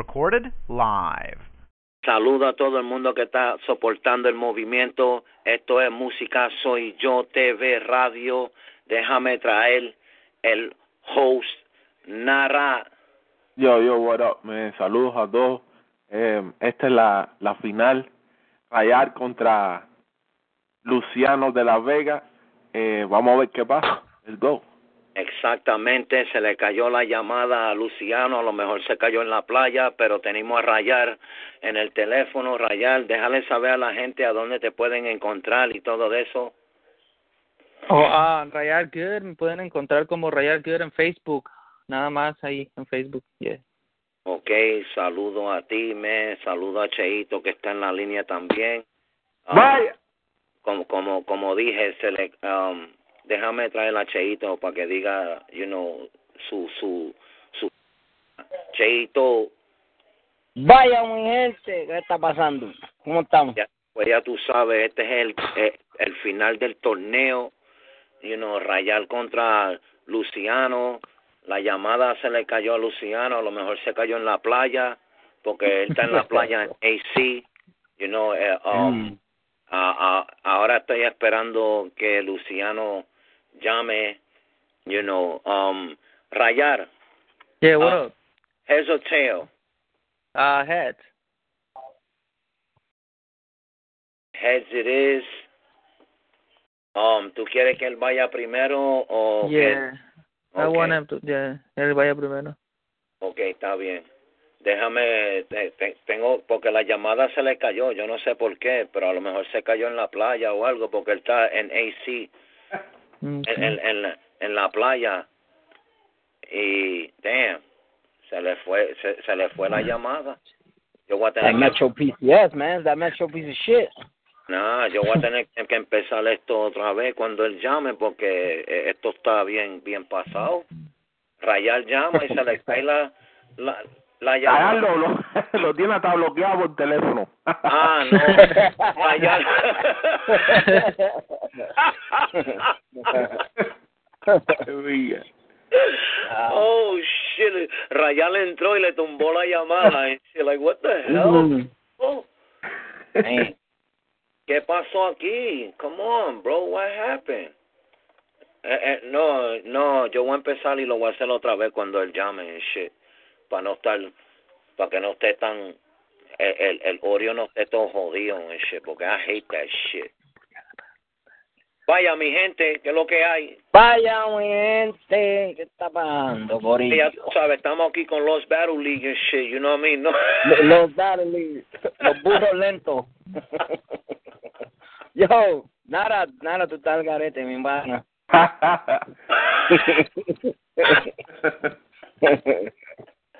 Recorded live. Saludo a todo el mundo que está soportando el movimiento. Esto es Música Soy Yo TV Radio. Déjame traer el host Nara. Yo, yo, what up, man? Saludos a todos. Eh, esta es la, la final. Rayar contra Luciano de la Vega. Eh, vamos a ver qué pasa. El go. Exactamente, se le cayó la llamada a Luciano, a lo mejor se cayó en la playa, pero tenemos a Rayar en el teléfono. Rayar, déjale saber a la gente a dónde te pueden encontrar y todo eso. Oh, ah, Rayar Good, me pueden encontrar como Rayar Good en Facebook, nada más ahí en Facebook, yeah. Ok, saludo a ti, me saludo a Cheito que está en la línea también. Vaya. como como como dije, se le um, déjame traer a Cheito para que diga, you know, su su su Cheito, Vaya, mi gente, ¿qué está pasando? ¿Cómo estamos? ya, pues ya tú sabes, este es el eh, el final del torneo, you know, Rayar contra Luciano, la llamada se le cayó a Luciano, a lo mejor se cayó en la playa, porque él está en la playa en AC, you know, eh, um, Mm. a- a- ahora estoy esperando que Luciano llame, you know, um, Rayar, Yeah, what Ah. up? heads or tail, Uh, heads. heads it is. Um, ¿tú quieres que él vaya primero o que- Yeah. I Ok. want him to, yeah, él vaya primero. Ok, está bien. Déjame, te- te- tengo, porque la llamada se le cayó, yo no sé por qué, pero a lo mejor se cayó en la playa o algo, porque él está en AC, en, en, en, la, en la playa, y, damn, se le fue, se, se le fue la llamada. Yo voy a That tener que, Metro PCS, man. That Metro piece of shit. nah, yo voy a tener que empezar esto otra vez cuando él llame, porque eh, esto está bien, bien pasado. Rayar llama y se le cae la, la, la llamada. Lo, lo tiene hasta bloqueado por teléfono. Ah, no. Rayar. Oh shit. Rayal entró y le tumbó la llamada. And she like, what the hell? Mm. Oh, Man. ¿Qué pasó aquí? Come on, bro. What happened? Eh, eh, no, no, yo voy a empezar y lo voy a hacer otra vez cuando él llame and shit. Para no estar, para que no esté tan, el, el, el Oreo no esté todo jodido and shit, porque I hate that shit. Vaya, mi gente, ¿qué es lo que hay? Vaya, mi gente, ¿qué está pasando, Corillo? ya tú sabes, estamos aquí con los Battle League and shit, you know what I mean? No. Los Dudley, los burros lentos. Yo, nada, nada, tú estás al garete, mi hermana.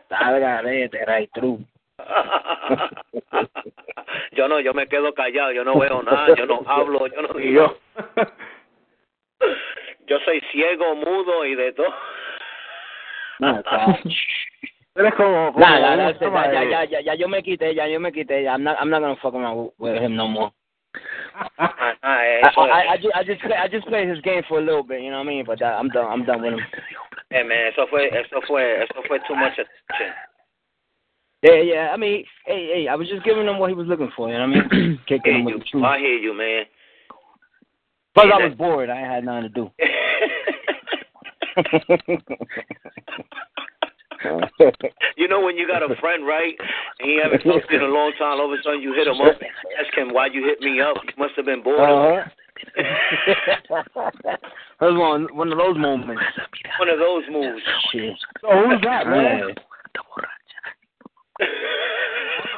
Está al garete, right true. yo no, yo me quedo callado, yo no veo nada, yo no hablo, yo no digo. yo. Soy ciego, mudo y de todo. No, Eres como. como Nah, nah, ¿cómo that's se it. llama, ya, ya, ya, ya, ya, yo me quité, ya, yo me quité. I'm not, I'm not gonna fuck around with him no more. Ah, I, eso I, I, es. just, I just, play, I just played his game for a little bit, you know what I mean? But that, I'm done, I'm done with him. Eh, man, eso fue, eso fue, eso fue too much attention. Yeah, yeah. I mean, hey, hey, I was just giving him what he was looking for, you know what I mean? Kicking him with you. the truth. I hear you, man. Plus, I was bored. I ain't had nothing to do. you know when you got a friend, right? And he haven't talked to in a long time. All of a sudden, you hit him up. Ask him why you hit me up. You must have been bored. Uh-huh. that was one, one of those moments. One of those moves. Shit. So who's that, man?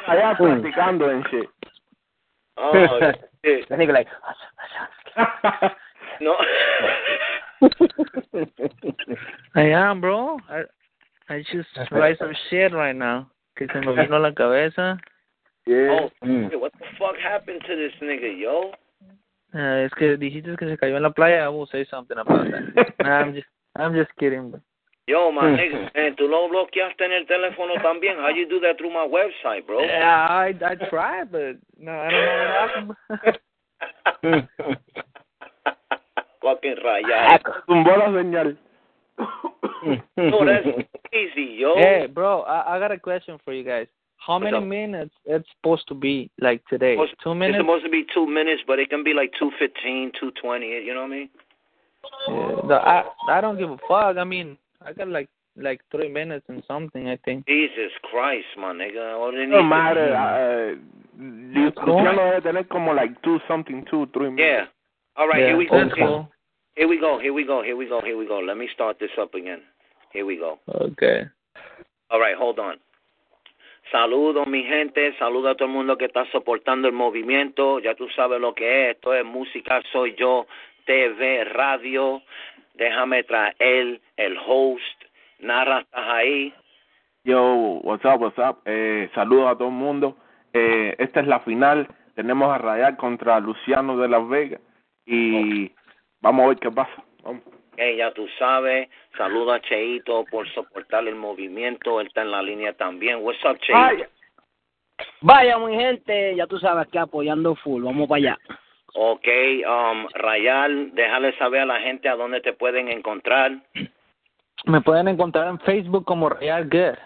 I Allá practicando and shit. Oh shit. That nigga like, No. I am, bro. I, I just write some shit right now. Que se me vino la cabeza. Yeah. Oh, hey, what the fuck happened to this nigga, yo? Uh, es que dijiste que se cayó en la playa. I will say something about that. Nah, I'm just, I'm just kidding. Bro. Yo, my nigga, man, tú lo bloqueaste en el teléfono también. How you do that through my website, bro? Yeah, I, I tried, but no, I don't know what happened. Fucking rayado. Tumbó la señal. No, that's crazy, yo. Hey, bro, I, I got a question for you guys. How What's many up? minutes it's supposed to be like today? Supposed- Two It's supposed to be two minutes, but it can be like two fifteen, two twenty. You know what I mean? Yeah, the, I I don't give a fuck. I mean, I got like like three minutes and something. I think. Jesus Christ, my nigga. All they No matter. Uh, Lu- Luciano debe tener como like two something, two, three to- Yeah. All right, yeah, here we go. that's cool. Here we go. Here we go. Here we go. Here we go. Let me start this up again. Here we go. Okay. All right, hold on. Saludos, mi gente. Saludo a todo el mundo que está soportando el movimiento. Ya tú sabes lo que es. Esto es música, soy yo. TV, radio. Déjame traer el host. Narra, estás ahí. Yo, what's up, what's up? Eh, saludos a todo el mundo. Eh, esta es la final. Tenemos a Rayar contra Luciano de Las Vegas. Y vamos a ver qué pasa. Vamos. Hey, ya tú sabes. Saludo a Cheito por soportar el movimiento. Él está en la línea también. What's up, Cheito? Vaya. Vaya, mi gente, ya tú sabes que apoyando full, vamos para allá. Ok, um, Rayal, déjale saber a la gente a dónde te pueden encontrar. Me pueden encontrar en Facebook como Real Good.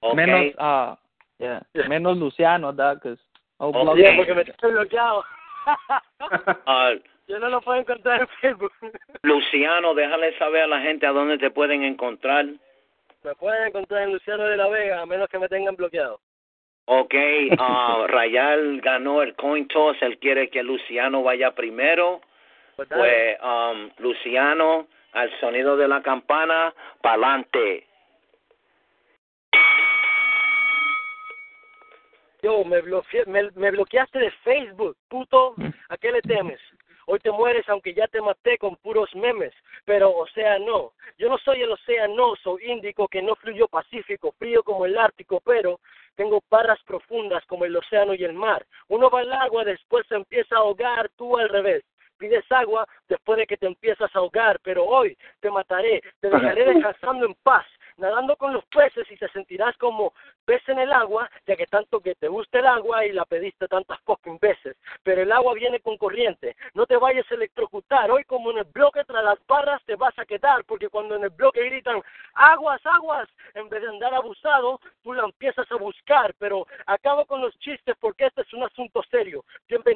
Ok. Menos, ah, yeah, menos Luciano, I'll Oh, him. porque me estoy bloqueado. Ah, Yo no lo puedo encontrar en Facebook. Luciano, déjale saber a la gente a dónde te pueden encontrar. Me pueden encontrar en Luciano de la Vega, a menos que me tengan bloqueado. Ok, ah, Rayal ganó el coin toss. Él quiere que Luciano vaya primero. Pues. Pues, um, Luciano, al sonido de la campana, pa'lante. Yo, me, bloqueé, me, me bloqueaste de Facebook, puto. ¿A qué le temes? Hoy te mueres aunque ya te maté con puros memes. Pero, o sea, no. Yo no soy el océanoso índico que no fluyó pacífico, frío como el Ártico, pero tengo barras profundas como el océano y el mar. Uno va al agua, después se empieza a ahogar, tú al revés. Pides agua después de que te empiezas a ahogar, pero hoy te mataré, te dejaré descansando en paz, nadando con los peces y te sentirás como pez en el agua, ya que tanto que te gusta el agua y la pediste tantas fucking veces. Pero el agua viene con corriente, no te vayas a electrocutar. Hoy como en el bloque tras las barras te vas a quedar, porque cuando en el bloque gritan aguas, aguas, en vez de andar abusado, tú la empiezas a buscar. Pero acabo con los chistes porque este es un asunto serio.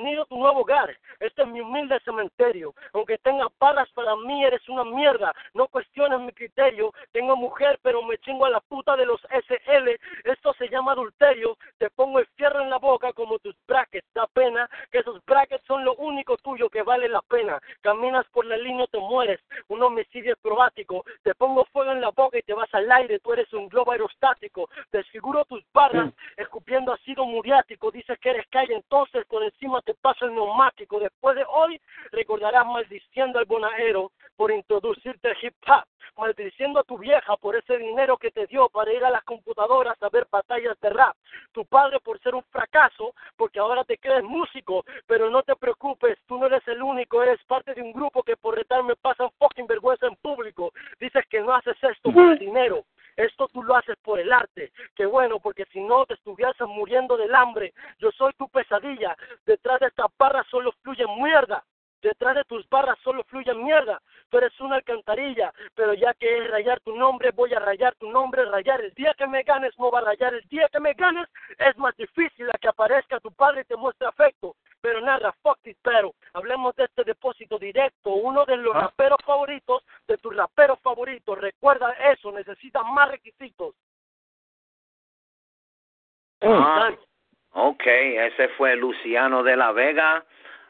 Bienvenido a tu nuevo hogar. Este es mi humilde cementerio. Aunque tenga barras para mí, eres una mierda. No cuestiones mi criterio. Tengo mujer, pero me chingo a la puta de los SL. Esto se llama adulterio. Te pongo el fierro en la boca como tus brackets. Da pena que esos brackets son lo único tuyo que vale la pena. Caminas por la línea, te mueres. Un homicidio acrobático. Te pongo fuego en la boca y te vas al aire. Tú eres un globo aerostático. Desfiguro tus barras escupiendo ácido muriático. Dices que eres calle, entonces por encima te pasa el neumático. Después de hoy recordarás maldiciendo al bonaero por introducirte al hip hop, maldiciendo a tu vieja por ese dinero que te dio para ir a las computadoras a ver batallas de rap, tu padre por ser un fracaso, porque ahora te crees músico, pero no te preocupes, tú no eres el único, eres parte de un grupo que por retarme pasan fucking vergüenza en público, dices que no haces esto por el dinero, esto tú lo haces por el arte. Qué bueno, porque si no te estuvieras muriendo del hambre. Yo soy tu pesadilla. Detrás de estas barras solo fluye mierda. Detrás de tus barras solo fluye mierda. Tú eres una alcantarilla, pero ya que es rayar tu nombre, voy a rayar tu nombre, rayar. El día que me ganes no va a rayar. El día que me ganes es más difícil a que aparezca tu padre y te muestre afecto. Pero nada, fuck this, pero hablemos de este depósito directo, uno de los raperos favoritos de tus raperos favoritos. Recuerda eso, necesitas más requisitos. Ah, ok, ese fue Luciano de la Vega.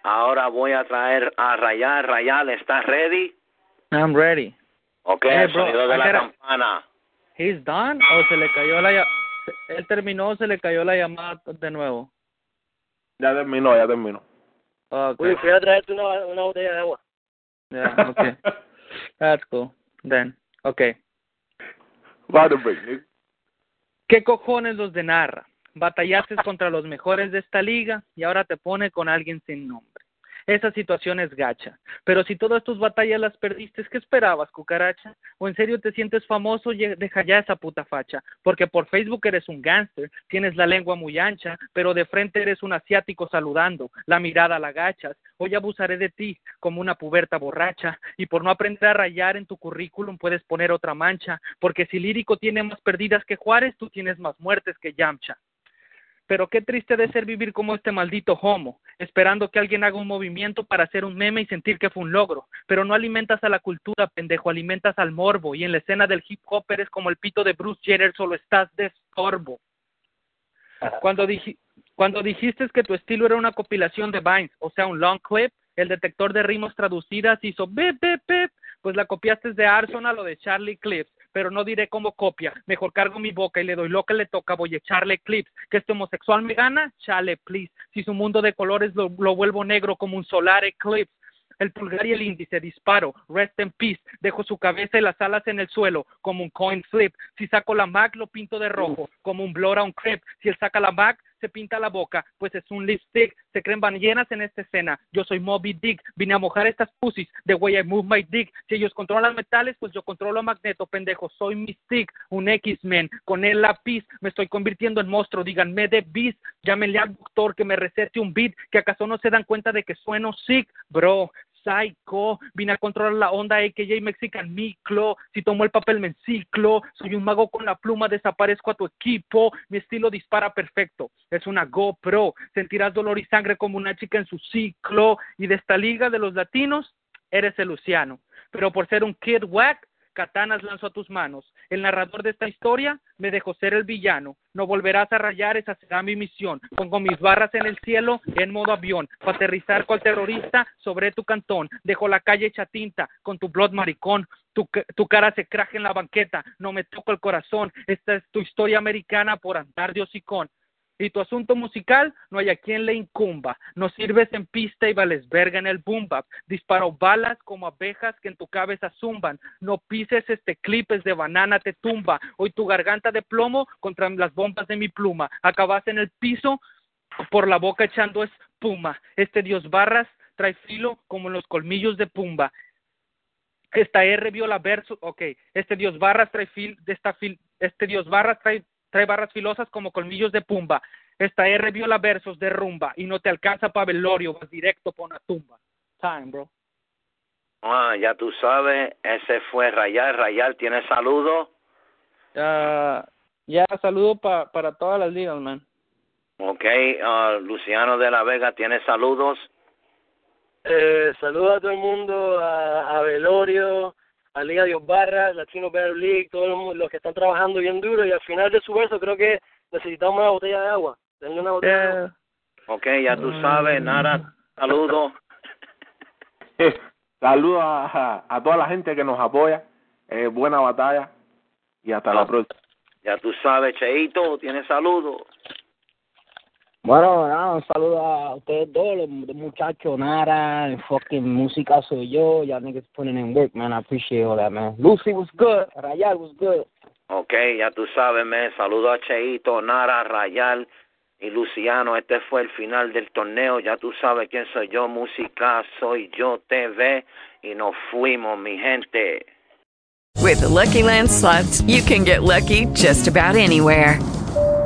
Ahora voy a traer a Rayal. Rayal, ¿estás ready? I'm ready. Ok, Hey, el bro, sonido de I la gotta- campana. He's done o se le cayó la él terminó o se le cayó la llamada de nuevo. Ya terminó, ya terminó. Okay. Uy, fui a traerte una, una botella de agua. Yeah, okay. That's cool. Then, okay. ¿Qué cojones los de Narra? Batallaste contra los mejores de esta liga y ahora te pone con alguien sin nombre. Esa situación es gacha. Pero si todas tus batallas las perdiste, ¿qué esperabas, cucaracha? ¿O en serio te sientes famoso? Deja ya esa puta facha. Porque por Facebook eres un gánster, tienes la lengua muy ancha, pero de frente eres un asiático saludando, la mirada la agachas. Hoy abusaré de ti como una puberta borracha. Y por no aprender a rayar en tu currículum puedes poner otra mancha. Porque si Lírico tiene más perdidas que Juárez, tú tienes más muertes que Yamcha. Pero qué triste de ser vivir como este maldito homo, esperando que alguien haga un movimiento para hacer un meme y sentir que fue un logro. Pero no alimentas a la cultura, pendejo, alimentas al morbo. Y en la escena del hip hop eres como el pito de Bruce Jenner, solo estás de estorbo. Cuando, dij- cuando dijiste que tu estilo era una compilación de Vines, o sea, un long clip, el detector de rimos traducidas hizo bip, bip, bip, pues la copiaste de Arsenal o de Charlie Clips, pero no diré cómo copia. Mejor cargo mi boca y le doy lo que le toca, voy a echarle clips. Que este homosexual me gana, chale, please. Si su mundo de colores lo, lo vuelvo negro como un solar eclipse. El pulgar y el índice disparo, rest in peace, dejo su cabeza y las alas en el suelo como un coin flip. Si saco la Mac lo pinto de rojo como un blur a un crepe. Si él saca la Mac se pinta la boca, pues es un lipstick. Se creen ballenas en esta escena. Yo soy Moby Dick, vine a mojar estas pussies. The way I move my dick. Si ellos controlan metales, pues yo controlo a Magneto, pendejo. Soy Mystique, un X-Men. Con el lápiz me estoy convirtiendo en monstruo. Díganme de Beast. Llámenle al doctor que me recete un beat. Que acaso no se dan cuenta de que sueno sick, bro. Psycho, vine a controlar la onda AKJ Mexican Miclo, si tomo el papel me enciclo, soy un mago con la pluma, desaparezco a tu equipo, mi estilo dispara perfecto, es una GoPro, sentirás dolor y sangre como una chica en su ciclo, y de esta liga de los latinos, eres el Luciano, pero por ser un kid whack, katanas lanzo a tus manos. El narrador de esta historia me dejó ser el villano. No volverás a rayar, esa será mi misión. Pongo mis barras en el cielo en modo avión, para aterrizar cual terrorista sobre tu cantón. Dejo la calle hecha tinta con tu blood maricón. Tu, tu cara se craje en la banqueta, no me toco el corazón. Esta es tu historia americana por andar de hocicón. Y tu asunto musical no hay a quien le incumba. No sirves en pista y vales verga en el boom. Disparo balas como abejas que en tu cabeza zumban. No pises este clip es de banana te tumba. Hoy tu garganta de plomo contra las bombas de mi pluma. Acabas en el piso por la boca echando espuma. Este dios barras trae filo como los colmillos de pumba. Esta R viola verso, ok. Este dios barras trae fil, esta fil, este dios barras trae, trae barras filosas como colmillos de pumba. Esta R viola versos de rumba y no te alcanza para velorio, vas directo por una tumba. Time, bro. Ah, ya tú sabes, ese fue Rayal. Rayal, ¿tiene saludos? Ah, ya, saludo pa, para todas las ligas, man. Ok, ah, Luciano de la Vega, ¿tiene saludos? Eh, saludos a todo el mundo, a, a Velorio, a Liga Dios Barra, Latino Better League, todos los, que están trabajando bien duro y al final de su verso creo que necesitamos una botella de agua. Denle una botella de agua. Yeah. Ok, ya tú sabes, Nara, saludos. Saludos a, a, toda la gente que nos apoya. Eh, buena batalla. Y hasta la próxima. Ya tú sabes, Cheito, ¿tiene saludos? Bueno, nada, un saludo a ustedes dos, los muchachos, Nara, el fucking música soy yo, y'all niggas putting in work, man, I appreciate all that, man. Lucy was good, Rayal was good. Ok, ya tú sabes, me saludo a Cheito, Nara, Rayal y Luciano. Este fue el final del torneo. Ya tú sabes quién soy yo, música soy yo, TV. Y nos fuimos, mi gente. With the Lucky Land slots, you can get lucky just about anywhere.